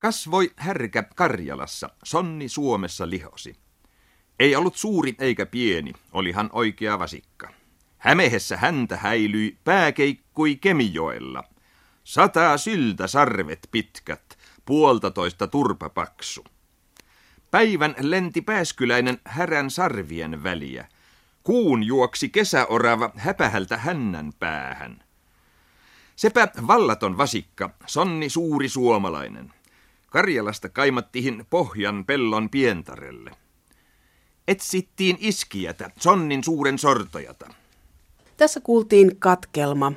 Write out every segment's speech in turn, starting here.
Kasvoi härkä Karjalassa, sonni Suomessa lihosi. Ei ollut suuri eikä pieni, olihan oikea vasikka. Hämehessä häntä häilyi, pääkeikkui Kemijoella. Sataa syltä sarvet pitkät, puoltatoista turpapaksu. Päivän lenti pääskyläinen härän sarvien väliä. Kuun juoksi kesäorava häpähältä hännän päähän. Sepä vallaton vasikka, sonni suuri suomalainen. Karjalasta kaimattihin pohjan pellon pientarelle. Etsittiin iskijätä, sonnin suuren sortojata. Tässä kuultiin katkelma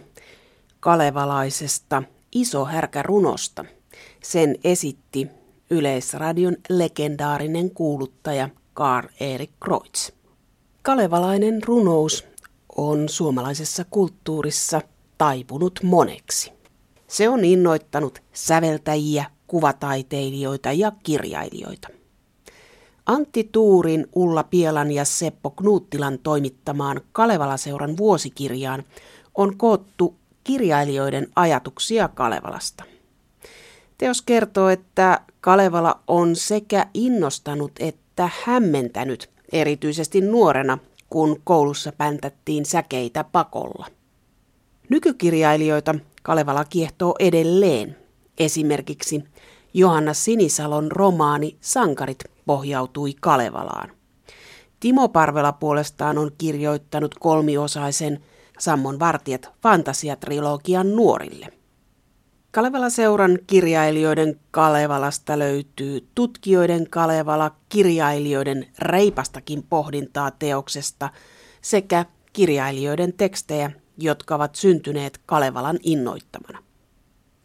kalevalaisesta Iso härkä runosta. Sen esitti Yleisradion legendaarinen kuuluttaja Karl Erik Kreutz. Kalevalainen runous on suomalaisessa kulttuurissa taipunut moneksi. Se on innoittanut säveltäjiä, kuvataiteilijoita ja kirjailijoita. Antti Tuurin, Ulla Pielan ja Seppo Knuuttilan toimittamaan Kalevala-seuran vuosikirjaan on koottu kirjailijoiden ajatuksia Kalevalasta. Teos kertoo, että Kalevala on sekä innostanut että hämmentänyt, erityisesti nuorena, kun koulussa päntättiin säkeitä pakolla. Nykykirjailijoita Kalevala kiehtoo edelleen. Esimerkiksi Johanna Sinisalon romaani Sankarit pohjautui Kalevalaan. Timo Parvela puolestaan on kirjoittanut kolmiosaisen Sammon vartijat fantasiatrilogian nuorille. Kalevala-seuran kirjailijoiden Kalevalasta löytyy tutkijoiden Kalevala, kirjailijoiden reipastakin pohdintaa teoksesta sekä kirjailijoiden tekstejä, jotka ovat syntyneet Kalevalan innoittamana.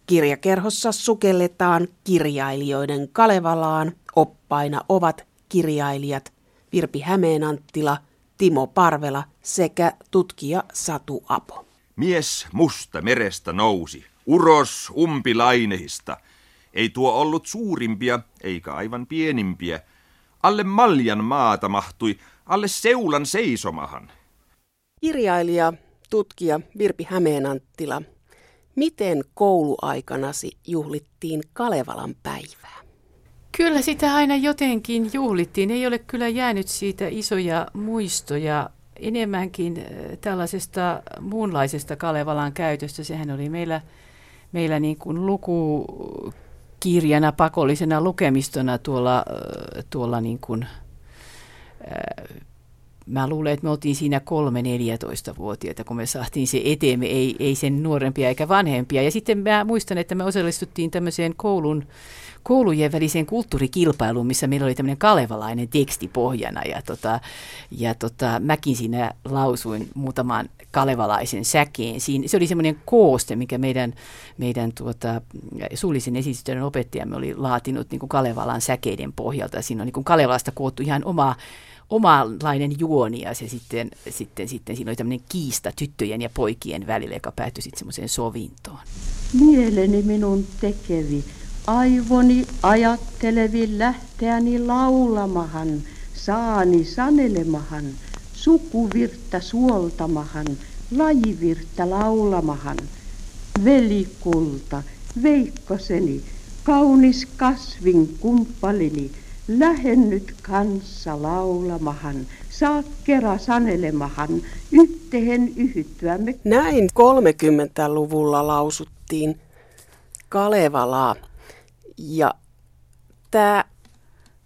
Kirjakerhossa sukelletaan kirjailijoiden Kalevalaan. Oppaina ovat kirjailijat Virpi Hämeenanttila, Timo Parvela sekä tutkija Satu Apo. Mies musta merestä nousi, uros umpilainehista. Ei tuo ollut suurimpia, eikä aivan pienimpiä. Alle maljan maata mahtui, alle seulan seisomahan. Kirjailija, tutkija Virpi Hämeenanttila Miten kouluaikanasi juhlittiin Kalevalan päivää? Kyllä sitä aina jotenkin juhlittiin. Ei ole kyllä jäänyt siitä isoja muistoja enemmänkin äh, tällaisesta muunlaisesta Kalevalan käytöstä. Sehän oli meillä, meillä niin kuin lukukirjana, pakollisena lukemistona tuolla, äh, tuolla niin kuin, äh, mä luulen, että me oltiin siinä 3-14-vuotiaita, kun me saatiin se eteemme, ei, ei sen nuorempia eikä vanhempia. Ja sitten mä muistan, että me osallistuttiin tämmöiseen koulun, koulujen väliseen kulttuurikilpailuun, missä meillä oli tämmöinen kalevalainen teksti pohjana. Ja, tota, ja tota, mäkin siinä lausuin muutaman kalevalaisen säkeen. Siinä, se oli semmoinen kooste, mikä meidän, meidän tuota, suullisen esitysten opettajamme oli laatinut niin kuin Kalevalan säkeiden pohjalta. Siinä on niin kuin Kalevalasta koottu ihan omaa omanlainen juoni ja se sitten, sitten, sitten siinä oli tämmöinen kiista tyttöjen ja poikien välillä, joka päättyi sitten semmoiseen sovintoon. Mieleni minun tekevi, aivoni ajattelevi lähteäni laulamahan, saani sanelemahan, sukuvirttä suoltamahan, lajivirttä laulamahan. Velikulta, veikkoseni, kaunis kasvin kumppalini, lähennyt kanssa laulamahan, saat kera sanelemahan, yhteen yhyttyämme. Näin 30-luvulla lausuttiin Kalevalaa. Ja tämä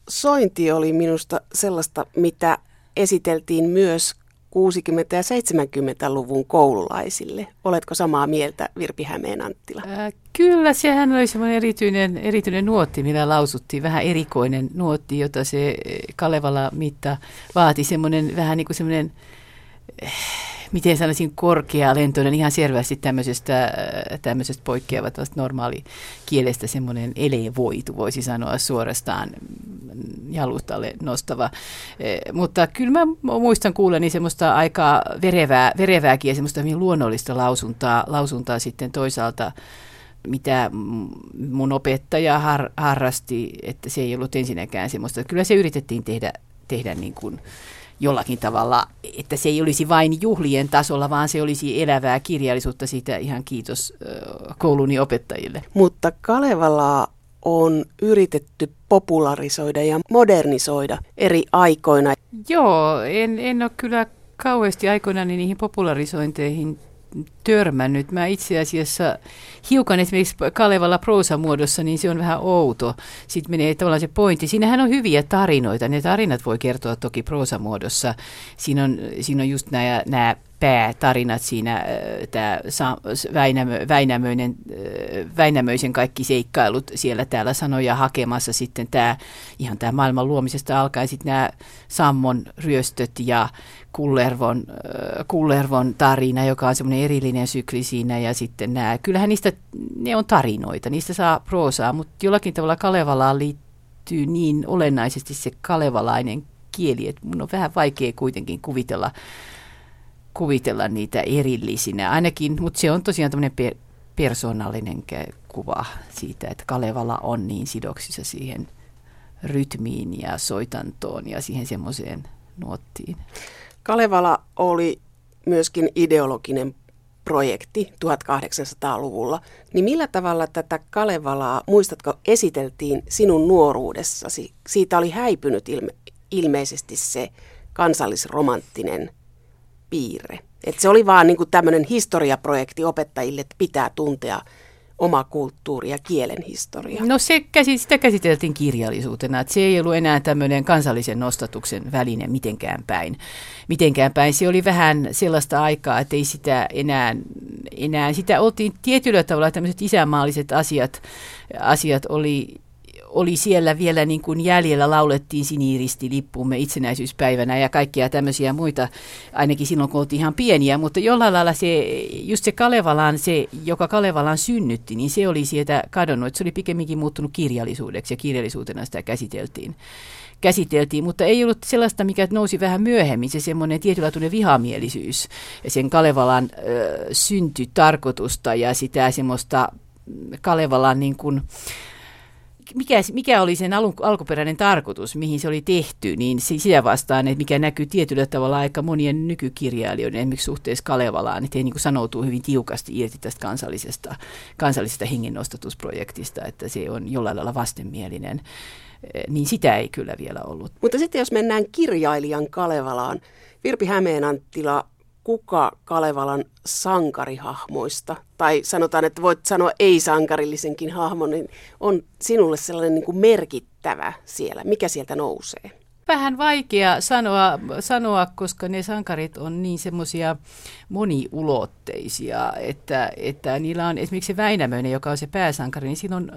sointi oli minusta sellaista, mitä esiteltiin myös 60- ja 70-luvun koululaisille. Oletko samaa mieltä, Virpi Hämeenanttila? Äh, kyllä, sehän oli semmoinen erityinen, erityinen nuotti, millä lausuttiin. Vähän erikoinen nuotti, jota se eh, Kalevala mitta vaati. Semmoinen vähän niin kuin semmoinen... Miten sanoisin, lentoinen, ihan selvästi tämmöisestä, äh, tämmöisestä poikkeavat normaali kielestä semmoinen elevoitu, voisi sanoa suorastaan jalustalle nostava. Mutta kyllä mä muistan kuuleni semmoista aika verevää, verevääkin ja semmoista hyvin luonnollista lausuntaa, lausuntaa sitten toisaalta mitä mun opettaja har, harrasti, että se ei ollut ensinnäkään semmoista. Kyllä se yritettiin tehdä, tehdä niin kuin, jollakin tavalla, että se ei olisi vain juhlien tasolla, vaan se olisi elävää kirjallisuutta siitä ihan kiitos kouluni opettajille. Mutta Kalevalaa on yritetty popularisoida ja modernisoida eri aikoina. Joo, en, en ole kyllä kauheasti aikoinaan niihin popularisointeihin törmännyt. Mä itse asiassa hiukan esimerkiksi Kalevalla muodossa, niin se on vähän outo. Sitten menee tavallaan se pointti. Siinähän on hyviä tarinoita. Ne tarinat voi kertoa toki muodossa. Siinä on, siinä on just nämä, nämä päätarinat siinä, tämä Väinämö, Väinämöinen, Väinämöisen kaikki seikkailut siellä täällä sanoja hakemassa sitten tämä, ihan tämä maailman luomisesta alkaen sitten nämä Sammon ryöstöt ja Kullervon, Kullervon tarina, joka on semmoinen erillinen sykli siinä ja sitten nämä, kyllähän niistä, ne on tarinoita, niistä saa proosaa, mutta jollakin tavalla Kalevalaan liittyy niin olennaisesti se kalevalainen kieli, että mun on vähän vaikea kuitenkin kuvitella kuvitella niitä erillisinä, ainakin, mutta se on tosiaan tämmöinen per, persoonallinen kuva siitä, että Kalevala on niin sidoksissa siihen rytmiin ja soitantoon ja siihen semmoiseen nuottiin. Kalevala oli myöskin ideologinen projekti 1800-luvulla, niin millä tavalla tätä Kalevalaa, muistatko, esiteltiin sinun nuoruudessasi? Siitä oli häipynyt ilme, ilmeisesti se kansallisromanttinen piirre. Et se oli vaan niinku tämmöinen historiaprojekti opettajille, että pitää tuntea oma kulttuuri ja kielen historia. No se, sitä käsiteltiin kirjallisuutena, että se ei ollut enää tämmöinen kansallisen nostatuksen väline mitenkään päin. Mitenkään päin. Se oli vähän sellaista aikaa, että ei sitä enää, enää sitä oltiin tietyllä tavalla tämmöiset isänmaalliset asiat, asiat oli oli siellä vielä niin kuin jäljellä, laulettiin siniiristi lippuumme itsenäisyyspäivänä ja kaikkia tämmöisiä muita, ainakin silloin kun oltiin ihan pieniä, mutta jollain lailla se, just se Kalevalan, se, joka Kalevalan synnytti, niin se oli sieltä kadonnut, että se oli pikemminkin muuttunut kirjallisuudeksi ja kirjallisuutena sitä käsiteltiin. Käsiteltiin, mutta ei ollut sellaista, mikä nousi vähän myöhemmin, se semmoinen tietynlaatuinen vihamielisyys ja sen Kalevalan ö, synty tarkoitusta ja sitä semmoista Kalevalan niin kuin, mikä, mikä oli sen alun, alkuperäinen tarkoitus, mihin se oli tehty, niin sitä vastaan, että mikä näkyy tietyllä tavalla aika monien nykykirjailijoiden, esimerkiksi suhteessa Kalevalaan, että he niin sanoutuu hyvin tiukasti irti tästä kansallisesta, kansallisesta hengennostatusprojektista, että se on jollain lailla vastenmielinen eh, niin sitä ei kyllä vielä ollut. Mutta sitten jos mennään kirjailijan Kalevalaan, Virpi Hämeenanttila kuka Kalevalan sankarihahmoista, tai sanotaan, että voit sanoa ei-sankarillisenkin hahmon, niin on sinulle sellainen niin kuin merkittävä siellä? Mikä sieltä nousee? Vähän vaikea sanoa, sanoa, koska ne sankarit on niin semmoisia moniulotteisia, että, että niillä on esimerkiksi Väinämöinen, joka on se pääsankari, niin siinä on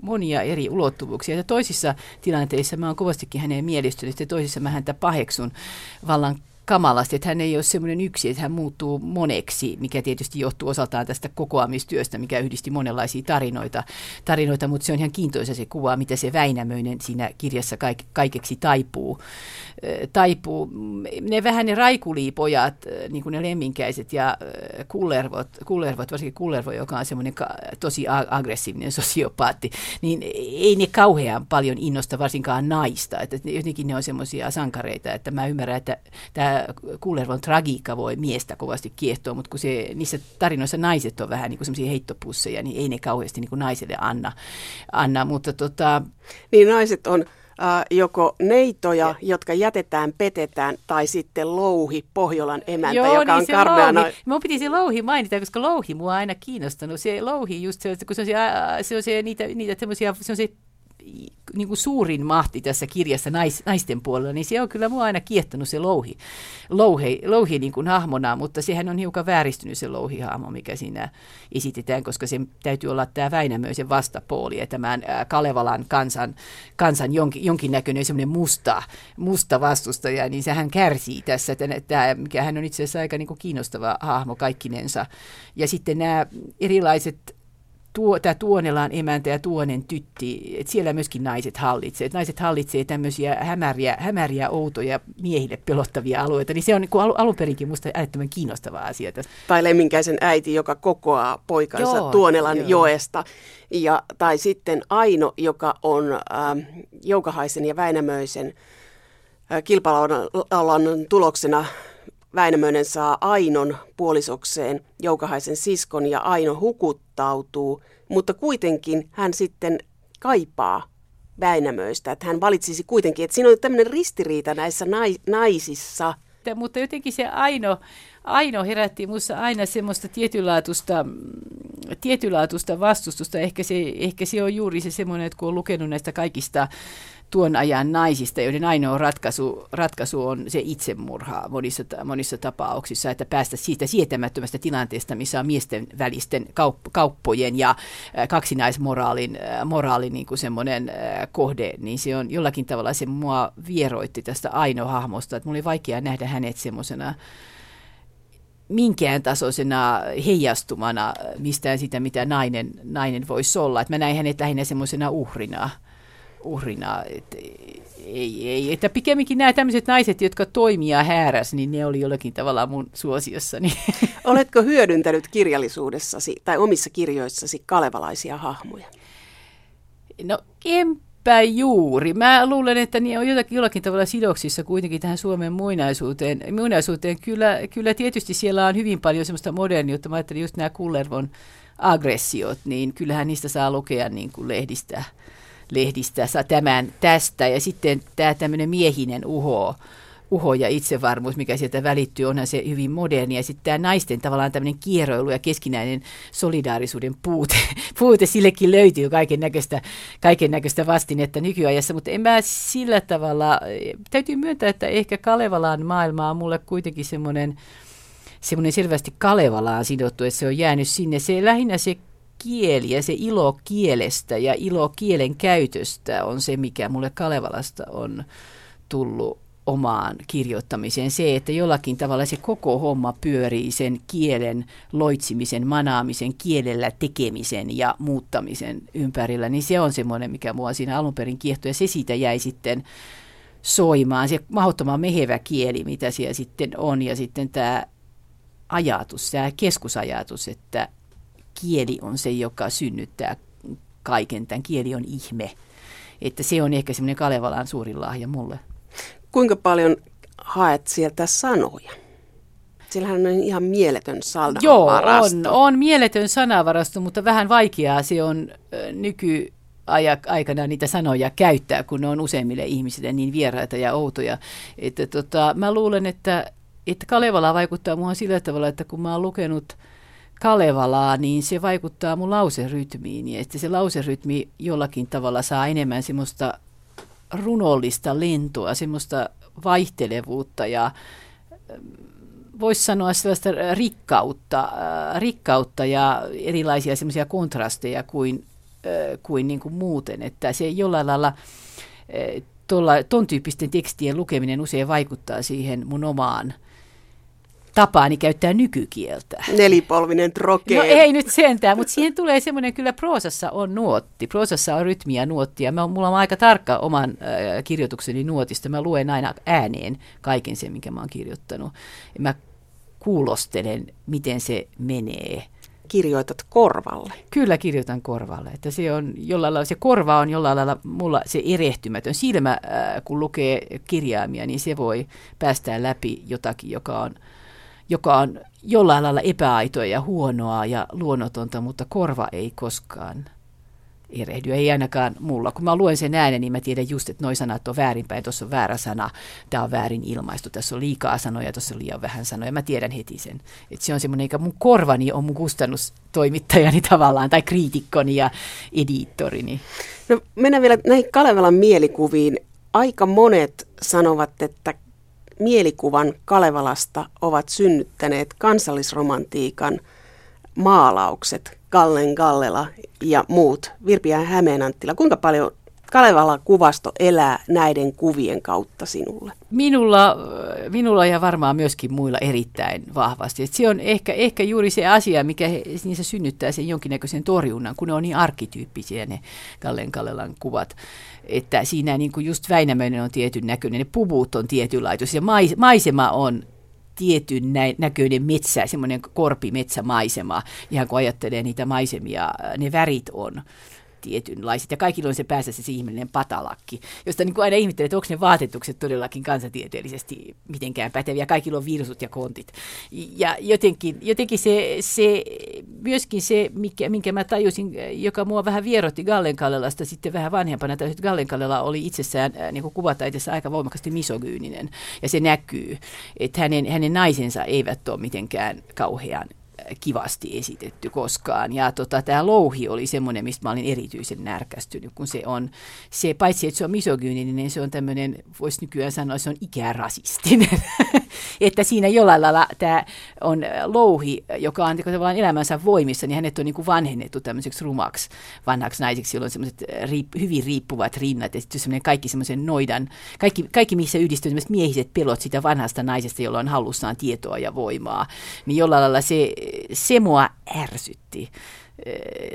monia eri ulottuvuuksia. Ja toisissa tilanteissa mä oon kovastikin hänen mielistynyt, ja toisissa mä häntä paheksun vallan kamalasti, että hän ei ole semmoinen yksi, että hän muuttuu moneksi, mikä tietysti johtuu osaltaan tästä kokoamistyöstä, mikä yhdisti monenlaisia tarinoita, tarinoita mutta se on ihan kiintoisa se kuva, mitä se Väinämöinen siinä kirjassa kaik- kaikeksi taipuu. taipuu. Ne vähän ne raikuliipojat, niin kuin ne lemminkäiset ja kullervot, kullervot varsinkin kullervo, joka on semmoinen tosi aggressiivinen sosiopaatti, niin ei ne kauhean paljon innosta varsinkaan naista, että jotenkin ne on semmoisia sankareita, että mä ymmärrän, että tämä Kullervon tragiikka voi miestä kovasti kiehtoa, mutta kun se, niissä tarinoissa naiset on vähän niin kuin semmoisia heittopusseja, niin ei ne kauheasti niin kuin naiselle anna. anna mutta tota... Niin naiset on äh, joko neitoja, ja. jotka jätetään, petetään, tai sitten louhi, Pohjolan emäntä, Joo, joka niin on karmea. Louhi. Mun piti se louhi mainita, koska louhi mua on aina kiinnostanut. Se louhi just se, kun se on se, se, on se niitä, niitä semmoisia, se on se niin kuin suurin mahti tässä kirjassa nais, naisten puolella, niin se on kyllä mua aina kiehtonut se louhi, louhi, louhi niin kuin hahmona, mutta sehän on hiukan vääristynyt se louhihahmo, mikä siinä esitetään, koska se täytyy olla tämä Väinämöisen vastapuoli ja tämän Kalevalan kansan, kansan jonkin, jonkinnäköinen semmoinen musta, musta vastustaja, niin sehän kärsii tässä, tämä, mikä hän on itse asiassa aika niin kuin kiinnostava hahmo kaikkinensa. Ja sitten nämä erilaiset tuo, tämä Tuonelan emäntä ja Tuonen tytti, että siellä myöskin naiset hallitsee. Että naiset hallitsee tämmöisiä hämäriä, hämäriä, outoja, miehille pelottavia alueita. Niin se on niin kuin alun perinkin musta äärettömän kiinnostava asia. Tai Lemminkäisen äiti, joka kokoaa poikansa joo, Tuonelan joo. joesta. Ja, tai sitten Aino, joka on äh, Joukahaisen ja Väinämöisen äh, kilpailualan tuloksena Väinämöinen saa Ainon puolisokseen Joukahaisen siskon ja Aino hukuttautuu, mutta kuitenkin hän sitten kaipaa Väinämöistä, että hän valitsisi kuitenkin, että siinä on tämmöinen ristiriita näissä nai, naisissa. Mutta jotenkin se Aino, Aino herätti minussa aina semmoista tietynlaatuista, tietynlaatuista vastustusta. Ehkä se, ehkä se on juuri se semmoinen, että kun on lukenut näistä kaikista tuon ajan naisista, joiden ainoa ratkaisu, ratkaisu on se itsemurha monissa, monissa tapauksissa, että päästä siitä sietämättömästä tilanteesta, missä on miesten välisten kaup- kauppojen ja kaksinaismoraalin moraalin niin kuin semmoinen kohde, niin se on jollakin tavalla se mua vieroitti tästä ainoa hahmosta, että mulla oli vaikea nähdä hänet semmoisena minkään tasoisena heijastumana mistään sitä, mitä nainen, nainen voisi olla. Että mä näin hänet lähinnä semmoisena uhrina uhrina. Et, ei, ei, että pikemminkin nämä tämmöiset naiset, jotka toimia hääräs, niin ne oli jollakin tavalla mun suosiossani. Oletko hyödyntänyt kirjallisuudessasi tai omissa kirjoissasi kalevalaisia hahmoja? No enpä juuri. Mä luulen, että ne on jotakin, jollakin tavalla sidoksissa kuitenkin tähän Suomen muinaisuuteen. muinaisuuteen. Kyllä, kyllä tietysti siellä on hyvin paljon semmoista moderniutta. Mä ajattelin just nämä Kullervon aggressiot, niin kyllähän niistä saa lukea niin kuin lehdistä lehdistä tämän tästä. Ja sitten tämä tämmöinen miehinen uho, uho ja itsevarmuus, mikä sieltä välittyy, onhan se hyvin moderni. Ja sitten tämä naisten tavallaan tämmöinen kierroilu ja keskinäinen solidaarisuuden puute, puute sillekin löytyy kaiken näköistä, kaiken näköistä vastinetta nykyajassa, mutta en mä sillä tavalla, täytyy myöntää, että ehkä Kalevalan maailma on mulle kuitenkin semmoinen, semmoinen selvästi Kalevalaan sidottu, että se on jäänyt sinne. Se lähinnä se kieli ja se ilo kielestä ja ilo kielen käytöstä on se, mikä mulle Kalevalasta on tullut omaan kirjoittamiseen. Se, että jollakin tavalla se koko homma pyörii sen kielen loitsimisen, manaamisen, kielellä tekemisen ja muuttamisen ympärillä, niin se on semmoinen, mikä mua siinä alun perin kiehtoi. Ja se siitä jäi sitten soimaan, se mahdottoman mehevä kieli, mitä siellä sitten on. Ja sitten tämä ajatus, tämä keskusajatus, että kieli on se, joka synnyttää kaiken. Tämän kieli on ihme. Että se on ehkä semmoinen Kalevalan suurin lahja mulle. Kuinka paljon haet sieltä sanoja? Siellähän on ihan mieletön sanavarasto. Joo, on, on mieletön sanavarasto, mutta vähän vaikeaa se on nyky aikana niitä sanoja käyttää, kun ne on useimmille ihmisille niin vieraita ja outoja. Että tota, mä luulen, että, että Kalevala vaikuttaa muuhun sillä tavalla, että kun mä oon lukenut – Kalevalaa, niin se vaikuttaa mun lauserytmiin. Ja että se lauserytmi jollakin tavalla saa enemmän semmoista runollista lentoa, semmoista vaihtelevuutta ja ähm, voisi sanoa sellaista rikkautta, äh, rikkautta ja erilaisia semmoisia kontrasteja kuin, äh, kuin, niin kuin muuten. Että se jollain lailla äh, tuolla, ton tyyppisten tekstien lukeminen usein vaikuttaa siihen mun omaan tapaani käyttää nykykieltä. Nelipolvinen trokee. No ei nyt sentään, mutta siihen tulee semmoinen, kyllä proosassa on nuotti. Proosassa on rytmiä ja nuottia. Mä, mulla on aika tarkka oman äh, kirjoitukseni nuotista. Mä luen aina ääneen kaiken sen, minkä mä oon kirjoittanut. Ja mä kuulostelen, miten se menee. Kirjoitat korvalle. Kyllä kirjoitan korvalle. Että se, on jollain lailla, se korva on jollain lailla mulla se erehtymätön. Silmä, äh, kun lukee kirjaimia, niin se voi päästää läpi jotakin, joka on joka on jollain lailla epäaitoa ja huonoa ja luonnotonta, mutta korva ei koskaan erehdy. Ei ainakaan mulla. Kun mä luen sen äänen, niin mä tiedän just, että noi sanat on väärinpäin. Tuossa on väärä sana, tämä on väärin ilmaistu, tässä on liikaa sanoja, tuossa on liian vähän sanoja. Mä tiedän heti sen. Että se on semmoinen, eikä mun korvani on mun kustannustoimittajani tavallaan, tai kriitikkoni ja ediittorini. No mennään vielä näihin Kalevalan mielikuviin. Aika monet sanovat, että mielikuvan Kalevalasta ovat synnyttäneet kansallisromantiikan maalaukset, Kallen Kallela ja muut, Virpi Hämeenanttila. Kuinka paljon Kalevala kuvasto elää näiden kuvien kautta sinulle? Minulla, minulla ja varmaan myöskin muilla erittäin vahvasti. Et se on ehkä, ehkä juuri se asia, mikä niissä synnyttää sen jonkinnäköisen torjunnan, kun ne on niin arkityyppisiä ne Kallen Kallelan kuvat että siinä niin kuin just Väinämöinen on tietyn näköinen, ne puvut on tietynlaitos ja maisema on tietyn näköinen metsä, semmoinen korpimetsämaisema, ihan kun ajattelee niitä maisemia, ne värit on tietynlaiset. Ja kaikilla on se päässä se ihmeellinen patalakki, josta niin kuin aina ihmettelee, että onko ne vaatetukset todellakin kansantieteellisesti mitenkään päteviä. Kaikilla on virsut ja kontit. Ja jotenkin, jotenkin se, se, myöskin se, mikä, minkä mä tajusin, joka mua vähän vierotti Gallenkallelasta sitten vähän vanhempana, että Gallenkallela oli itsessään äh, niin kuin kuvata itse aika voimakkaasti misogyyninen. Ja se näkyy, että hänen, hänen naisensa eivät ole mitenkään kauhean kivasti esitetty koskaan. Ja tota, tämä louhi oli semmoinen, mistä mä olin erityisen närkästynyt, kun se on, se, paitsi että se on misogyyninen, niin se on tämmöinen, voisi nykyään sanoa, se on ikärasistinen. että siinä jollain lailla tämä on louhi, joka on tavallaan elämänsä voimissa, niin hänet on niin kuin vanhennettu tämmöiseksi rumaksi vanhaksi naiseksi, jolla on semmoiset riip, hyvin riippuvat rinnat ja sitten semmoinen kaikki semmoisen noidan, kaikki, kaikki missä yhdistyy miehiset pelot sitä vanhasta naisesta, jolla on hallussaan tietoa ja voimaa, niin jollain lailla se se mua ärsytti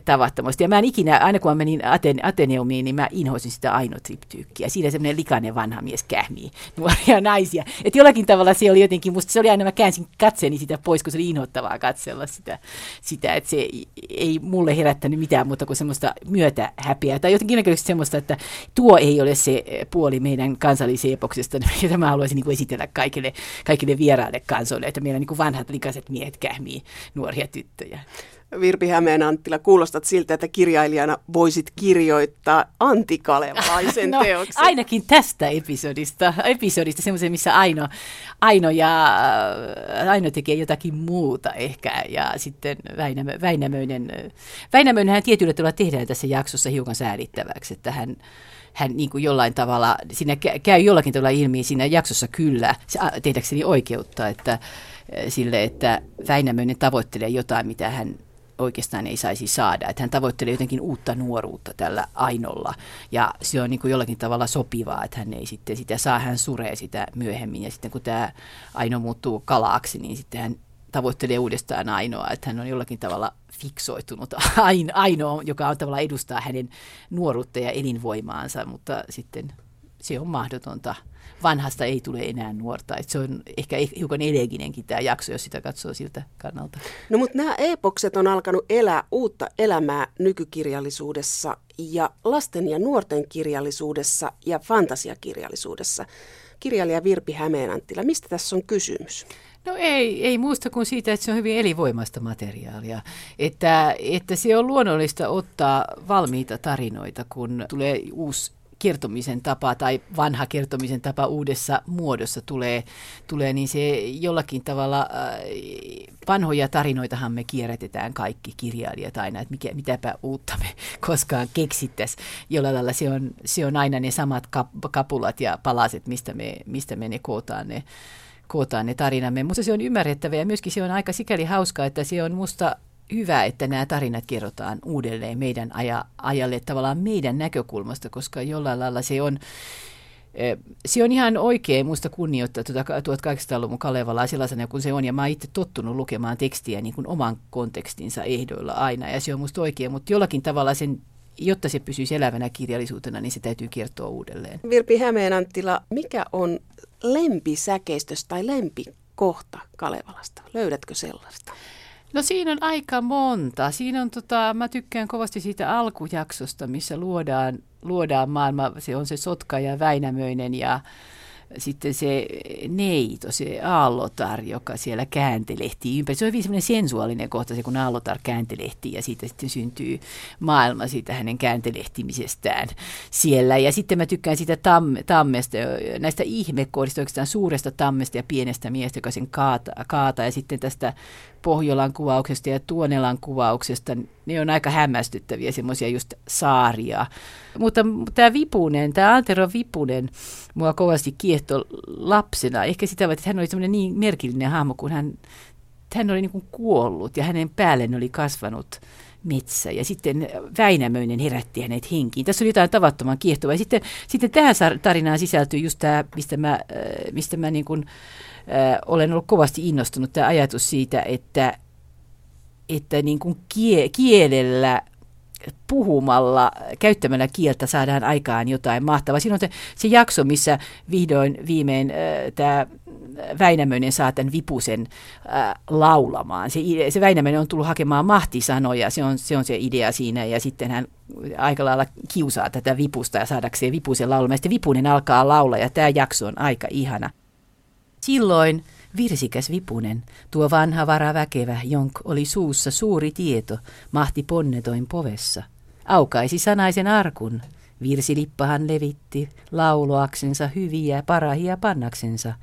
tavattomasti. Ja mä en ikinä, aina kun mä menin Aten, Ateneumiin, niin mä inhoisin sitä ainotriptyykkiä. Siinä semmoinen likainen vanha mies kähmii nuoria naisia. Että jollakin tavalla se oli jotenkin, musta se oli aina, mä käänsin katseeni sitä pois, kun se oli inhottavaa katsella sitä, sitä että se ei mulle herättänyt mitään muuta kuin semmoista myötä häpeää. Tai jotenkin näköisesti semmoista, että tuo ei ole se puoli meidän kansalliseepoksesta, jota mä haluaisin niin esitellä kaikille, kaikille vieraille kansoille, että meillä niin vanhat likaiset miehet kähmii nuoria tyttöjä. Virpi Hämeen Anttila, kuulostat siltä, että kirjailijana voisit kirjoittaa antikalevalaisen no, teoksen. Ainakin tästä episodista, episodista semmoisen, missä Aino, Aino, ja, Aino tekee jotakin muuta ehkä. Ja sitten Väinämö, Väinämöinen, Väinämöinen hän tietyllä tavalla tehdään tässä jaksossa hiukan säälittäväksi, että hän, hän niin kuin jollain tavalla, siinä käy jollakin tavalla ilmi siinä jaksossa kyllä, tehdäkseni oikeutta, että sille, että Väinämöinen tavoittelee jotain, mitä hän oikeastaan ei saisi saada. Että hän tavoittelee jotenkin uutta nuoruutta tällä Ainolla. Ja se on niin kuin jollakin tavalla sopivaa, että hän ei sitten sitä saa, hän suree sitä myöhemmin. Ja sitten kun tämä Aino muuttuu kalaaksi, niin sitten hän tavoittelee uudestaan Ainoa, että hän on jollakin tavalla fiksoitunut Ainoa, joka on tavallaan edustaa hänen nuoruutta ja elinvoimaansa, mutta sitten se on mahdotonta vanhasta ei tule enää nuorta. Et se on ehkä hiukan eleginenkin tämä jakso, jos sitä katsoo siltä kannalta. No mutta nämä epokset on alkanut elää uutta elämää nykykirjallisuudessa ja lasten ja nuorten kirjallisuudessa ja fantasiakirjallisuudessa. Kirjailija Virpi Hämeenanttila, mistä tässä on kysymys? No ei, ei muusta kuin siitä, että se on hyvin elivoimasta materiaalia. Että, että se on luonnollista ottaa valmiita tarinoita, kun tulee uusi kertomisen tapa tai vanha kertomisen tapa uudessa muodossa tulee, tulee niin se jollakin tavalla, äh, vanhoja tarinoitahan me kierrätetään kaikki kirjailijat aina, että mikä, mitäpä uutta me koskaan keksittäisiin. Jollain lailla se on, se on aina ne samat kap, kapulat ja palaset, mistä me, mistä me ne kootaan ne kootaan ne tarinamme. Mutta se on ymmärrettävä ja myöskin se on aika sikäli hauskaa, että se on musta hyvä, että nämä tarinat kerrotaan uudelleen meidän aja, ajalle tavallaan meidän näkökulmasta, koska jollain lailla se on, se on ihan oikein muista kunnioittaa tuota 1800-luvun Kalevalaa sellaisena kuin se on, ja mä oon itse tottunut lukemaan tekstiä niin kuin oman kontekstinsa ehdoilla aina, ja se on musta oikein, mutta jollakin tavalla sen jotta se pysyisi elävänä kirjallisuutena, niin se täytyy kertoa uudelleen. Virpi Hämeenanttila, mikä on lempisäkeistös tai lempikohta Kalevalasta? Löydätkö sellaista? No siinä on aika monta. Siinä on, tota, mä tykkään kovasti siitä alkujaksosta, missä luodaan, luodaan maailma. Se on se Sotka ja Väinämöinen ja sitten se neito, se Aallotar, joka siellä kääntelehtii ympäri. Se on hyvin semmoinen sensuaalinen kohta, se kun Aallotar kääntelehtii ja siitä sitten syntyy maailma siitä hänen kääntelehtimisestään siellä. Ja sitten mä tykkään siitä tam, tammesta, näistä ihmekohdista, oikeastaan suuresta tammesta ja pienestä miestä, joka sen kaata, kaata ja sitten tästä Pohjolan kuvauksesta ja Tuonelan kuvauksesta, ne on aika hämmästyttäviä semmoisia just saaria. Mutta tämä Vipunen, tämä Antero Vipunen, mua kovasti kiehto lapsena. Ehkä sitä, että hän oli semmoinen niin merkillinen hahmo, kun hän, hän oli niin kuin kuollut ja hänen päälleen oli kasvanut metsä. Ja sitten Väinämöinen herätti hänet henkiin. Tässä oli jotain tavattoman kiehtovaa. Ja sitten, sitten tähän tarinaan sisältyy just tämä, mistä mä, äh, mistä mä niin kuin, äh, olen ollut kovasti innostunut, tämä ajatus siitä, että, että niin kuin kie, kielellä puhumalla, käyttämällä kieltä saadaan aikaan jotain mahtavaa. Siinä on se, se jakso, missä vihdoin viimein äh, tämä Väinämöinen saa tämän Vipusen äh, laulamaan. Se, se Väinämöinen on tullut hakemaan mahtisanoja, se on, se on se idea siinä, ja sitten hän aika lailla kiusaa tätä Vipusta ja saadakseen Vipusen laulamaan. Sitten Vipunen alkaa laulaa, ja tämä jakso on aika ihana. Silloin Virsikäs Vipunen, tuo vanha vara väkevä, jonk oli suussa suuri tieto, mahti ponnetoin povessa. Aukaisi sanaisen arkun, Virsilippahan levitti lauloaksensa hyviä, parahia pannaksensa.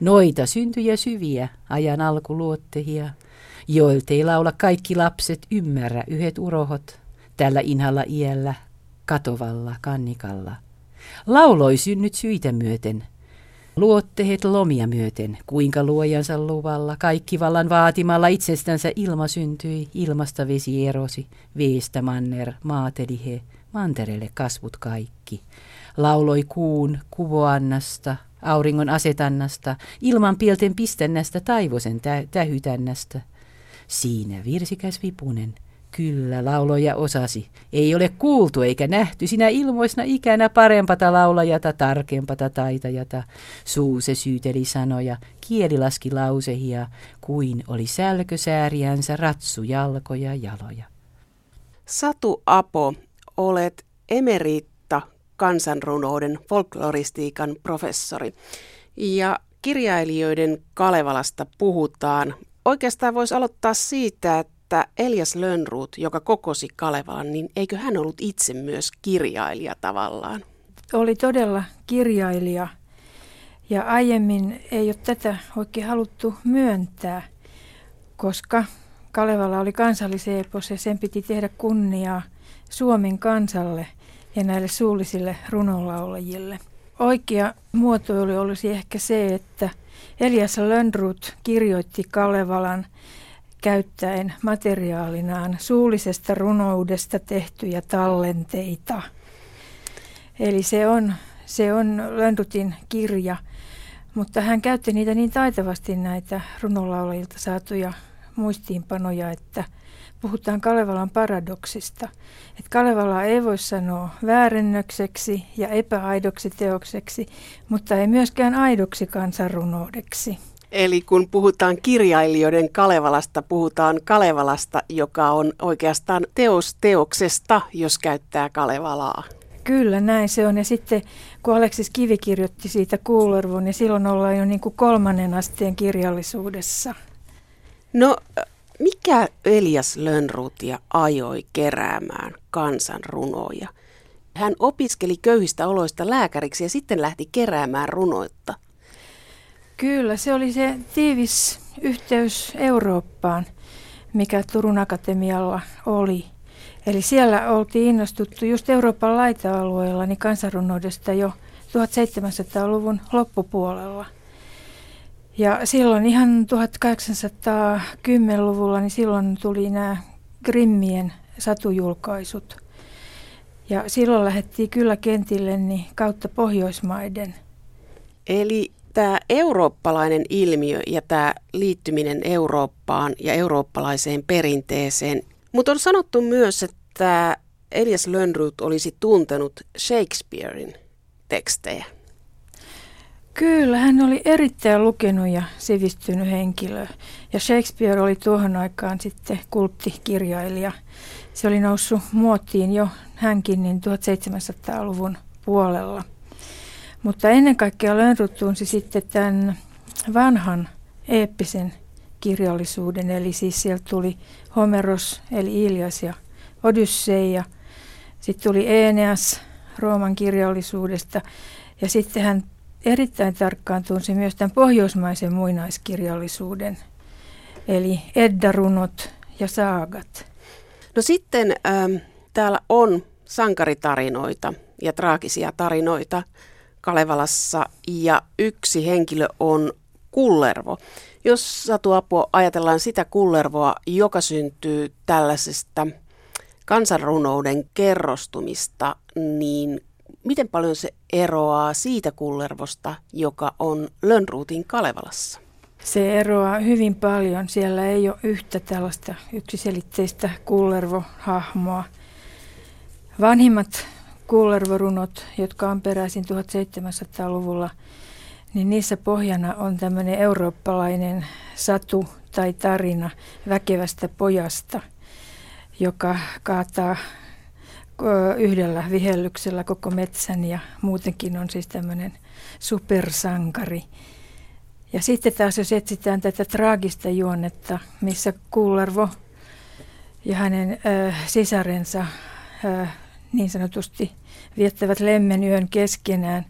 Noita syntyjä syviä, ajan alkuluottehia, joiltei laula kaikki lapset ymmärrä yhdet urohot, tällä inhalla iällä, katovalla kannikalla. Lauloi synnyt syitä myöten, Luottehet lomia myöten, kuinka luojansa luvalla, kaikki vallan vaatimalla itsestänsä ilma syntyi, ilmasta vesi erosi, veestä manner, maateli he, mantereelle kasvut kaikki. Lauloi kuun kuvoannasta, auringon asetannasta, ilman pielten pistännästä, taivosen tä- tähytännästä. Siinä virsikäs vipunen, Kyllä, lauloja osasi. Ei ole kuultu eikä nähty sinä ilmoisna ikänä parempata laulajata, tarkempata taitajata. Suu se syyteli sanoja, kieli laski lausehia, kuin oli sälkösääriänsä ratsu jalkoja jaloja. Satu Apo, olet emeritta kansanrunouden folkloristiikan professori. Ja kirjailijoiden Kalevalasta puhutaan. Oikeastaan voisi aloittaa siitä, että että Elias Lönnruut, joka kokosi Kalevalan, niin eikö hän ollut itse myös kirjailija tavallaan? Oli todella kirjailija ja aiemmin ei ole tätä oikein haluttu myöntää, koska Kalevala oli kansalliseepos ja sen piti tehdä kunniaa Suomen kansalle ja näille suullisille runolaulajille. Oikea muotoilu olisi ehkä se, että Elias Lönnruut kirjoitti Kalevalan käyttäen materiaalinaan suullisesta runoudesta tehtyjä tallenteita. Eli se on, se on Lönnrutin kirja, mutta hän käytti niitä niin taitavasti näitä runolaulajilta saatuja muistiinpanoja, että puhutaan Kalevalan paradoksista. Että Kalevala ei voi sanoa väärennökseksi ja epäaidoksi teokseksi, mutta ei myöskään aidoksi kansanrunoudeksi. Eli kun puhutaan kirjailijoiden Kalevalasta, puhutaan Kalevalasta, joka on oikeastaan teos teoksesta, jos käyttää Kalevalaa. Kyllä, näin se on. Ja sitten kun Aleksis Kivi kirjoitti siitä Kuulervon, niin silloin ollaan jo niin kuin kolmannen asteen kirjallisuudessa. No, mikä Elias Lönnrutia ajoi keräämään kansanrunoja? Hän opiskeli köyhistä oloista lääkäriksi ja sitten lähti keräämään runoita. Kyllä, se oli se tiivis yhteys Eurooppaan, mikä Turun Akatemialla oli. Eli siellä oltiin innostuttu just Euroopan laita-alueella niin kansanrunoudesta jo 1700-luvun loppupuolella. Ja silloin ihan 1810-luvulla, niin silloin tuli nämä Grimmien satujulkaisut. Ja silloin lähdettiin kyllä kentille niin kautta Pohjoismaiden. Eli tämä eurooppalainen ilmiö ja tämä liittyminen Eurooppaan ja eurooppalaiseen perinteeseen. Mutta on sanottu myös, että Elias Lönnrut olisi tuntenut Shakespearein tekstejä. Kyllä, hän oli erittäin lukenut ja sivistynyt henkilö. Ja Shakespeare oli tuohon aikaan sitten kulttikirjailija. Se oli noussut muottiin jo hänkin niin 1700-luvun puolella – mutta ennen kaikkea Lönnrot tunsi sitten tämän vanhan eeppisen kirjallisuuden, eli siis sieltä tuli Homeros eli Ilias ja Odyssei ja sitten tuli Eneas Rooman kirjallisuudesta. Ja sitten hän erittäin tarkkaan tunsi myös tämän pohjoismaisen muinaiskirjallisuuden, eli Edda-runot ja saagat. No sitten ähm, täällä on sankaritarinoita ja traagisia tarinoita Kalevalassa ja yksi henkilö on Kullervo. Jos Satuapua ajatellaan sitä Kullervoa, joka syntyy tällaisesta kansanrunouden kerrostumista, niin miten paljon se eroaa siitä Kullervosta, joka on Lönnruutin Kalevalassa? Se eroaa hyvin paljon. Siellä ei ole yhtä tällaista yksiselitteistä Kullervo-hahmoa. Vanhimmat kullervorunot, jotka on peräisin 1700-luvulla, niin niissä pohjana on tämmöinen eurooppalainen satu tai tarina väkevästä pojasta, joka kaataa yhdellä vihellyksellä koko metsän ja muutenkin on siis tämmöinen supersankari. Ja sitten taas jos etsitään tätä traagista juonnetta, missä Kullervo ja hänen äh, sisarensa äh, niin sanotusti viettävät lemmen yön keskenään,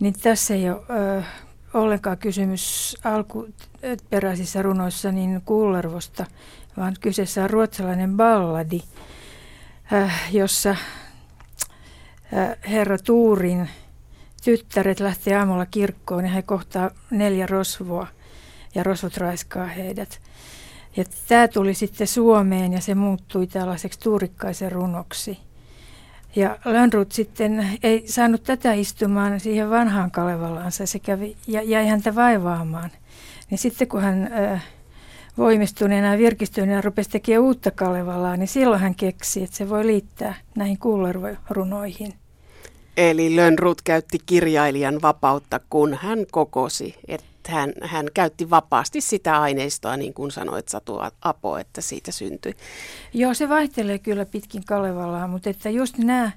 niin tässä ei ole äh, ollenkaan kysymys alkuperäisissä runoissa niin Kullervosta, vaan kyseessä on ruotsalainen balladi, äh, jossa äh, herra Tuurin tyttäret lähtee aamulla kirkkoon ja he kohtaa neljä rosvoa ja rosvot raiskaa heidät. Ja tämä tuli sitten Suomeen ja se muuttui tällaiseksi tuurikkaisen runoksi. Ja Lönnrut sitten ei saanut tätä istumaan siihen vanhaan Kalevalaansa, se kävi, ja jäi häntä vaivaamaan. Niin sitten kun hän äh, voimistuneena ja virkistyneena rupesi tekemään uutta Kalevalaa, niin silloin hän keksi, että se voi liittää näihin kullervorunoihin. Eli Lönnrut käytti kirjailijan vapautta, kun hän kokosi, että hän, hän käytti vapaasti sitä aineistoa, niin kuin sanoit Satu Apo, että siitä syntyi. Joo, se vaihtelee kyllä pitkin Kalevalaa, mutta että just nämä,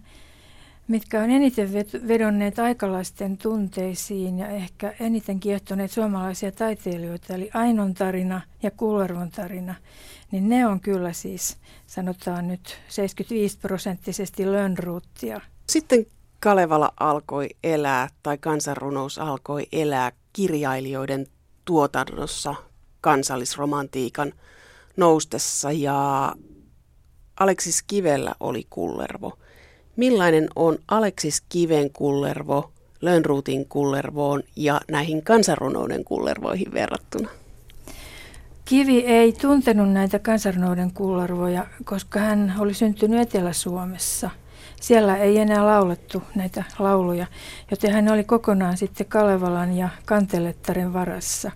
mitkä on eniten vedonneet aikalaisten tunteisiin ja ehkä eniten kiehtoneet suomalaisia taiteilijoita, eli Ainon tarina ja Kullervon tarina, niin ne on kyllä siis, sanotaan nyt 75 prosenttisesti Lönnruuttia. Sitten Kalevala alkoi elää tai kansanrunous alkoi elää kirjailijoiden tuotannossa kansallisromantiikan noustessa ja Aleksis Kivellä oli kullervo. Millainen on Aleksis Kiven kullervo Lönnruutin kullervoon ja näihin kansanrunouden kullervoihin verrattuna? Kivi ei tuntenut näitä kansanrunouden kullervoja, koska hän oli syntynyt Etelä-Suomessa – siellä ei enää laulettu näitä lauluja, joten hän oli kokonaan sitten Kalevalan ja Kantelettaren varassa.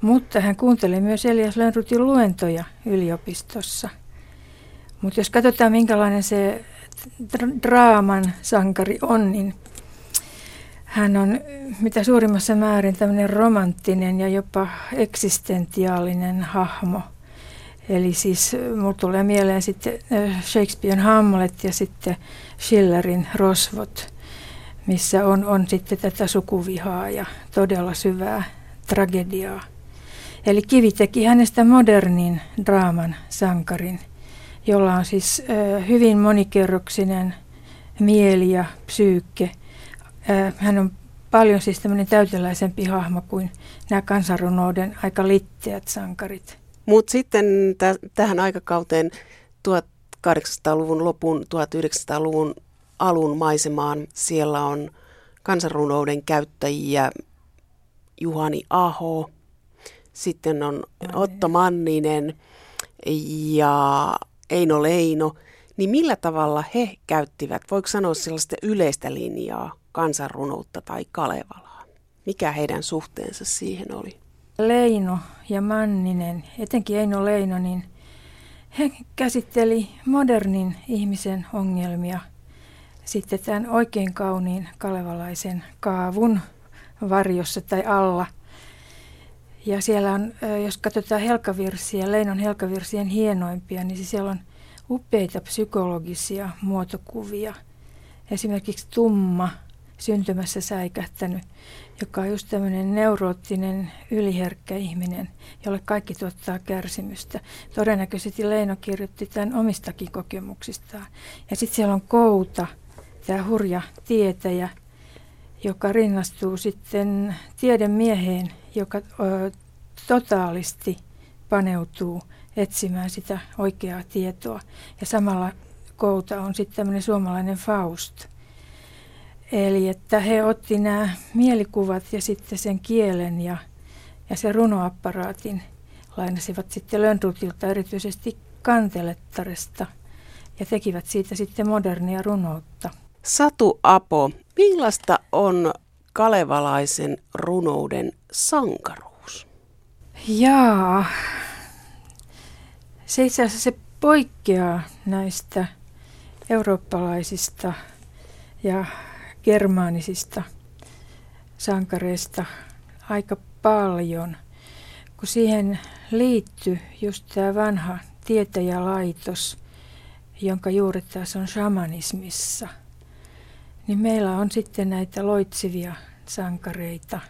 Mutta hän kuunteli myös Elias Lönnrutin luentoja yliopistossa. Mutta jos katsotaan, minkälainen se draaman sankari on, niin hän on mitä suurimmassa määrin tämmöinen romanttinen ja jopa eksistentiaalinen hahmo – Eli siis mulla tulee mieleen sitten Shakespearen Hamlet ja sitten Schillerin Rosvot, missä on, on sitten tätä sukuvihaa ja todella syvää tragediaa. Eli Kivi teki hänestä modernin draaman sankarin, jolla on siis hyvin monikerroksinen mieli ja psyykke. hän on paljon siis tämmöinen täyteläisempi hahmo kuin nämä kansanrunouden aika litteät sankarit. Mutta sitten t- tähän aikakauteen 1800-luvun lopun, 1900-luvun alun maisemaan siellä on kansanrunouden käyttäjiä Juhani Aho, sitten on Otto Manninen ja Eino Leino. Niin millä tavalla he käyttivät, voiko sanoa sellaista yleistä linjaa, kansanrunoutta tai Kalevalaa? Mikä heidän suhteensa siihen oli? Leino ja Manninen, etenkin Eino Leino, niin he käsitteli modernin ihmisen ongelmia sitten tämän oikein kauniin kalevalaisen kaavun varjossa tai alla. Ja siellä on, jos katsotaan helkavirsiä, Leinon helkavirsien hienoimpia, niin siellä on upeita psykologisia muotokuvia. Esimerkiksi tumma, syntymässä säikähtänyt joka on just tämmöinen neuroottinen, yliherkkä ihminen, jolle kaikki tuottaa kärsimystä. Todennäköisesti Leino kirjoitti tämän omistakin kokemuksistaan. Ja sitten siellä on Kouta, tämä hurja tietäjä, joka rinnastuu sitten tiedemieheen, joka ö, totaalisti paneutuu etsimään sitä oikeaa tietoa. Ja samalla Kouta on sitten tämmöinen suomalainen Faust – Eli että he otti nämä mielikuvat ja sitten sen kielen ja, ja sen runoapparaatin lainasivat sitten Lönnrutilta erityisesti kantelettaresta ja tekivät siitä sitten modernia runoutta. Satu Apo, millaista on kalevalaisen runouden sankaruus? Jaa, se itse asiassa se poikkeaa näistä eurooppalaisista ja germaanisista sankareista aika paljon, kun siihen liittyy just tämä vanha tietäjälaitos, jonka juuret taas on shamanismissa, niin meillä on sitten näitä loitsivia sankareita,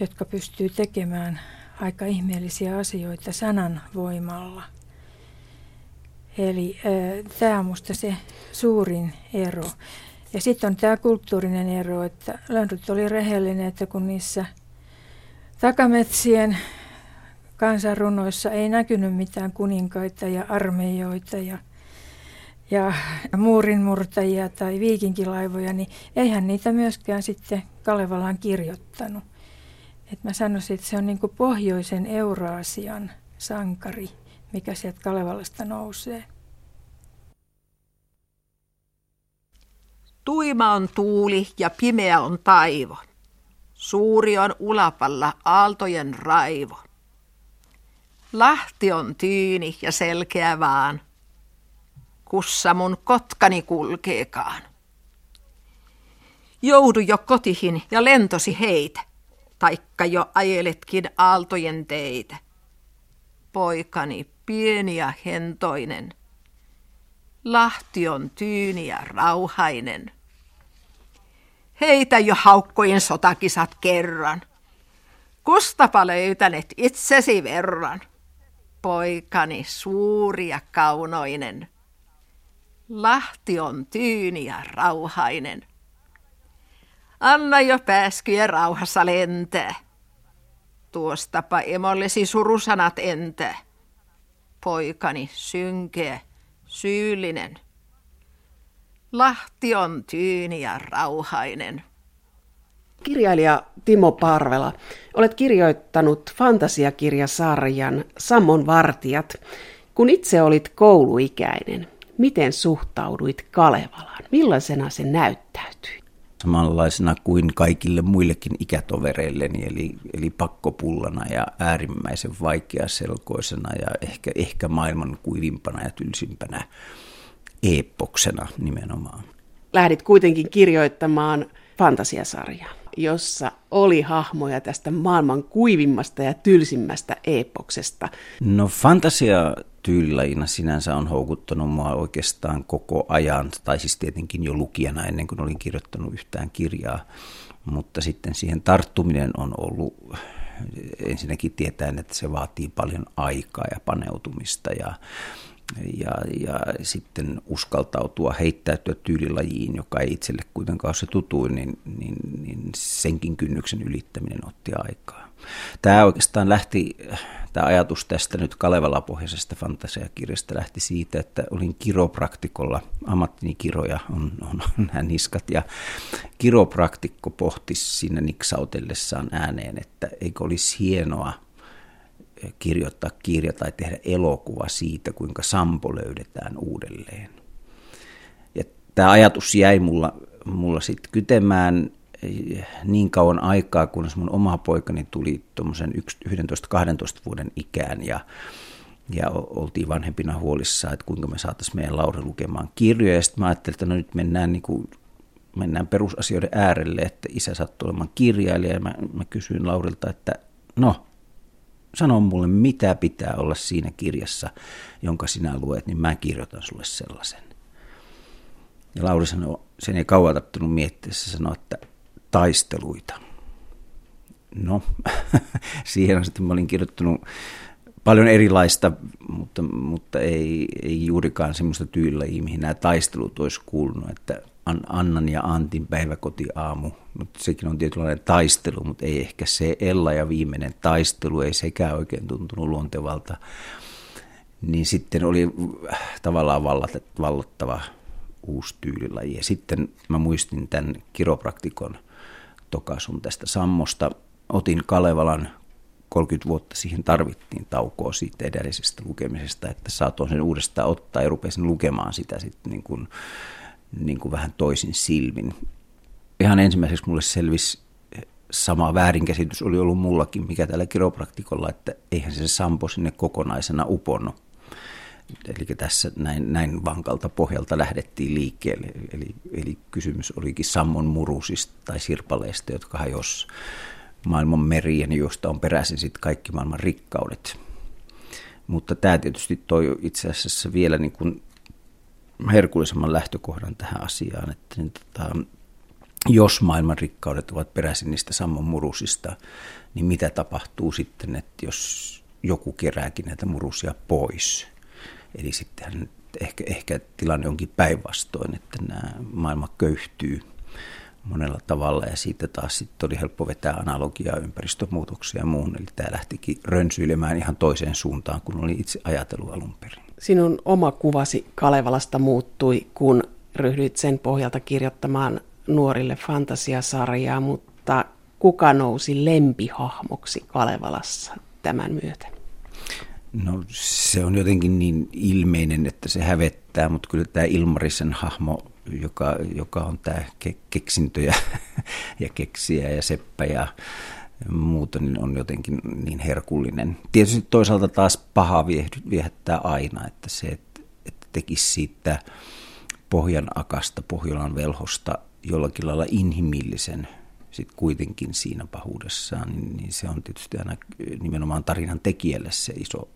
jotka pystyy tekemään aika ihmeellisiä asioita sanan voimalla. Eli äh, tämä on minusta se suurin ero. Ja sitten on tämä kulttuurinen ero, että Lönnrut oli rehellinen, että kun niissä takametsien kansanrunoissa ei näkynyt mitään kuninkaita ja armeijoita ja, ja muurinmurtajia tai viikinkilaivoja, niin eihän niitä myöskään sitten Kalevalaan kirjoittanut. Et mä sanoisin, että se on niin pohjoisen Euraasian sankari, mikä sieltä Kalevalasta nousee. Tuima on tuuli ja pimeä on taivo. Suuri on ulapalla aaltojen raivo. Lahti on tyyni ja selkeä vaan. Kussa mun kotkani kulkeekaan. Joudu jo kotihin ja lentosi heitä, taikka jo ajeletkin aaltojen teitä. Poikani pieni ja hentoinen. Lahti on tyyni ja rauhainen. Heitä jo haukkojen sotakisat kerran. Kustapa löytänet itsesi verran. Poikani suuri ja kaunoinen. Lahti on tyyni ja rauhainen. Anna jo pääskyjä rauhassa lentää. Tuostapa emollesi surusanat entä. Poikani synkeä, syyllinen – Lahti on tyyni ja rauhainen. Kirjailija Timo Parvela, olet kirjoittanut fantasiakirjasarjan Sammon vartijat. Kun itse olit kouluikäinen, miten suhtauduit Kalevalaan? Millaisena se näyttäytyi? Samanlaisena kuin kaikille muillekin ikätovereilleni, eli, eli pakkopullana ja äärimmäisen vaikeaselkoisena ja ehkä, ehkä maailman kuivimpana ja tylsimpänä eeppoksena nimenomaan. Lähdit kuitenkin kirjoittamaan fantasiasarjaa, jossa oli hahmoja tästä maailman kuivimmasta ja tylsimmästä eeppoksesta. No fantasia tyylilajina sinänsä on houkuttanut mua oikeastaan koko ajan, tai siis tietenkin jo lukijana ennen kuin olin kirjoittanut yhtään kirjaa, mutta sitten siihen tarttuminen on ollut ensinnäkin tietäen, että se vaatii paljon aikaa ja paneutumista ja ja, ja sitten uskaltautua heittäytyä tyylilajiin, joka ei itselle kuitenkaan ole se tutuin, niin, niin, niin senkin kynnyksen ylittäminen otti aikaa. Tämä oikeastaan lähti, tämä ajatus tästä nyt Kalevala-pohjaisesta fantasiakirjasta lähti siitä, että olin kiropraktikolla, ammattini kiroja on, on, on nämä niskat, ja kiropraktikko pohti siinä niksautellessaan ääneen, että eikö olisi hienoa – kirjoittaa kirja tai tehdä elokuva siitä, kuinka Sampo löydetään uudelleen. Ja tämä ajatus jäi mulla, mulla sitten kytemään eh, niin kauan aikaa, kunnes mun oma poikani tuli tuommoisen 11-12 vuoden ikään ja, ja oltiin vanhempina huolissaan, että kuinka me saataisiin meidän Lauri lukemaan kirjoja. Ja sitten mä ajattelin, että no nyt mennään, niin kuin, mennään perusasioiden äärelle, että isä sattui olemaan kirjailija ja mä, mä kysyin Laurilta, että no, sano mulle, mitä pitää olla siinä kirjassa, jonka sinä luet, niin mä kirjoitan sulle sellaisen. Ja Lauri sanoi, sen ei kauan tarttunut miettiä, se sanoi, että taisteluita. No, siihen sitten mä olin kirjoittanut paljon erilaista, mutta, mutta ei, ei juurikaan semmoista tyylilajia, mihin nämä taistelut olisi kuulunut, että Annan ja Antin päiväkotiaamu, mutta sekin on tietynlainen taistelu, mutta ei ehkä se Ella ja viimeinen taistelu, ei sekään oikein tuntunut luontevalta. Niin sitten oli tavallaan vallottava uusi tyylilaji. Ja sitten mä muistin tämän kiropraktikon tokasun tästä Sammosta. Otin Kalevalan 30 vuotta siihen tarvittiin taukoa siitä edellisestä lukemisesta, että saatoin sen uudestaan ottaa ja rupesin lukemaan sitä sitten niin kuin niin kuin vähän toisin silmin. Ihan ensimmäiseksi mulle selvisi sama väärinkäsitys oli ollut mullakin, mikä tällä kiropraktikolla, että eihän se sampo sinne kokonaisena uponnut. Eli tässä näin, näin vankalta pohjalta lähdettiin liikkeelle. Eli, eli kysymys olikin sammon murusista tai sirpaleista, jotka hajos maailman merien, josta on peräisin sitten kaikki maailman rikkaudet. Mutta tämä tietysti toi itse asiassa vielä niin kuin herkullisemman lähtökohdan tähän asiaan, että niin tota, jos maailman rikkaudet ovat peräisin niistä sammon murusista, niin mitä tapahtuu sitten, että jos joku kerääkin näitä murusia pois. Eli sitten ehkä, ehkä tilanne onkin päinvastoin, että nämä maailma köyhtyy monella tavalla ja siitä taas sitten oli helppo vetää analogiaa ympäristömuutoksia ja muun. Eli tämä lähtikin rönsyilemään ihan toiseen suuntaan kuin oli itse ajatellut alun perin. Sinun oma kuvasi Kalevalasta muuttui, kun ryhdyit sen pohjalta kirjoittamaan nuorille fantasiasarjaa, mutta kuka nousi lempihahmoksi Kalevalassa tämän myötä? No se on jotenkin niin ilmeinen, että se hävettää, mutta kyllä tämä Ilmarisen hahmo, joka, joka on tämä ke- keksintö ja, ja keksiä ja seppä ja muuta, niin on jotenkin niin herkullinen. Tietysti toisaalta taas paha viehättää aina, että se, että, että tekisi siitä Pohjan akasta, Pohjolan velhosta jollakin lailla inhimillisen sit kuitenkin siinä pahuudessaan, niin, niin se on tietysti aina nimenomaan tarinan tekijälle se iso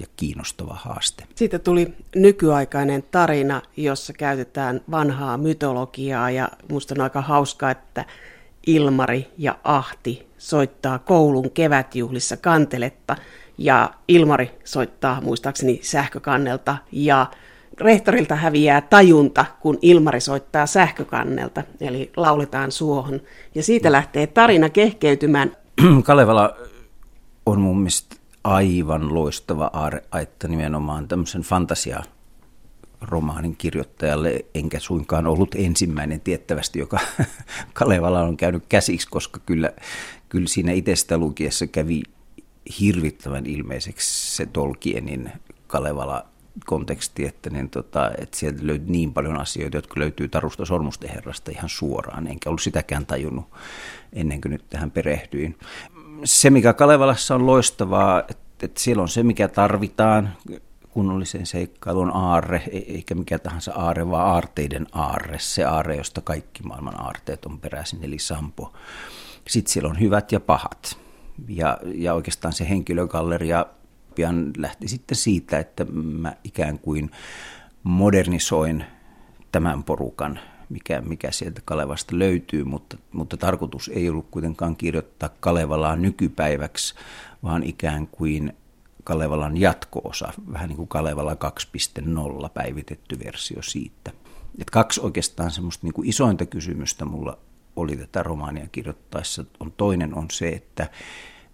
ja kiinnostava haaste. Siitä tuli nykyaikainen tarina, jossa käytetään vanhaa mytologiaa ja musta on aika hauskaa, että Ilmari ja Ahti soittaa koulun kevätjuhlissa kanteletta ja Ilmari soittaa muistaakseni sähkökannelta ja rehtorilta häviää tajunta, kun Ilmari soittaa sähkökannelta, eli lauletaan suohon. Ja siitä lähtee tarina kehkeytymään. Kalevala on mun mielestä aivan loistava aarreaitta nimenomaan tämmöisen fantasia romaanin kirjoittajalle, enkä suinkaan ollut ensimmäinen tiettävästi, joka Kalevala on käynyt käsiksi, koska kyllä, kyllä siinä itsestä lukiessa kävi hirvittävän ilmeiseksi se Tolkienin Kalevala konteksti, että, niin tota, että sieltä löytyy niin paljon asioita, jotka löytyy Tarusta Sormusten herrasta ihan suoraan, enkä ollut sitäkään tajunnut ennen kuin nyt tähän perehdyin. Se, mikä Kalevalassa on loistavaa, että, että siellä on se, mikä tarvitaan, kunnollisen seikkailun aarre, e- eikä mikä tahansa aarre, vaan aarteiden aarre, se aarre, josta kaikki maailman aarteet on peräisin, eli Sampo. Sitten siellä on hyvät ja pahat. Ja, ja oikeastaan se henkilögalleria pian lähti sitten siitä, että mä ikään kuin modernisoin tämän porukan mikä, mikä sieltä Kalevasta löytyy, mutta, mutta tarkoitus ei ollut kuitenkaan kirjoittaa Kalevalaa nykypäiväksi, vaan ikään kuin Kalevalan jatko-osa, vähän niin kuin Kalevala 2.0 päivitetty versio siitä. Et kaksi oikeastaan semmoista niin kuin isointa kysymystä mulla oli tätä romaania kirjoittaessa. On toinen on se, että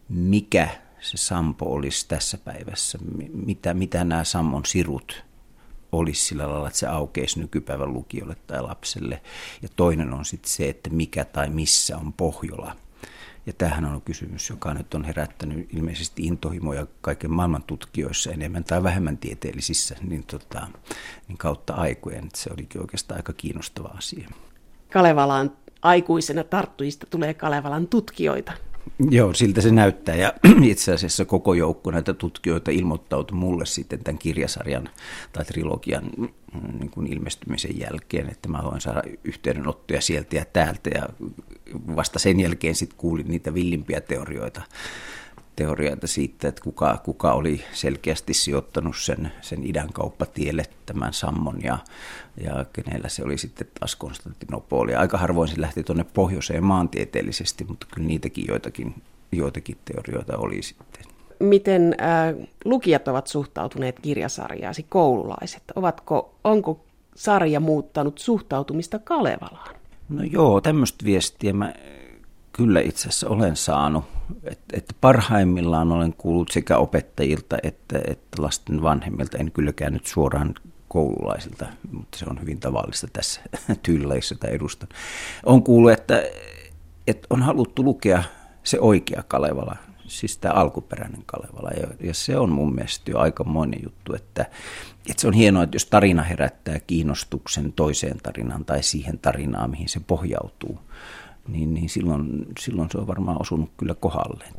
mikä se Sampo olisi tässä päivässä, mitä, mitä nämä Sammon sirut olisi sillä lailla, että se aukeisi nykypäivän lukijoille tai lapselle. Ja toinen on sitten se, että mikä tai missä on Pohjola. Ja tämähän on kysymys, joka nyt on herättänyt ilmeisesti intohimoja kaiken maailman tutkijoissa enemmän tai vähemmän tieteellisissä niin, tota, niin kautta aikojen. Se olikin oikeastaan aika kiinnostava asia. Kalevalaan aikuisena tarttujista tulee Kalevalan tutkijoita. Joo, siltä se näyttää. Ja itse asiassa koko joukko näitä tutkijoita ilmoittautui mulle sitten tämän kirjasarjan tai trilogian mm, niin kuin ilmestymisen jälkeen, että mä voin saada yhteydenottoja sieltä ja täältä. Ja vasta sen jälkeen sitten kuulin niitä villimpiä teorioita teorioita siitä, että kuka, kuka oli selkeästi sijoittanut sen, sen idän kauppatielle tämän sammon ja, ja kenellä se oli sitten taas Konstantinopoli. Aika harvoin se lähti tuonne pohjoiseen maantieteellisesti, mutta kyllä niitäkin joitakin, joitakin teorioita oli sitten. Miten äh, lukijat ovat suhtautuneet kirjasarjaasi, koululaiset? Ovatko, onko sarja muuttanut suhtautumista Kalevalaan? No joo, tämmöistä viestiä mä kyllä itse asiassa olen saanut. Että et parhaimmillaan olen kuullut sekä opettajilta että, että lasten vanhemmilta. En kylläkään nyt suoraan koululaisilta, mutta se on hyvin tavallista tässä tyylilajissa, jota edustan. On kuullut, että, että on haluttu lukea se oikea Kalevala, siis tämä alkuperäinen Kalevala. Ja, ja se on mun mielestä jo aikamoinen juttu, että, että se on hienoa, että jos tarina herättää kiinnostuksen toiseen tarinaan tai siihen tarinaan, mihin se pohjautuu – niin, niin silloin, silloin se on varmaan osunut kyllä kohdalleen.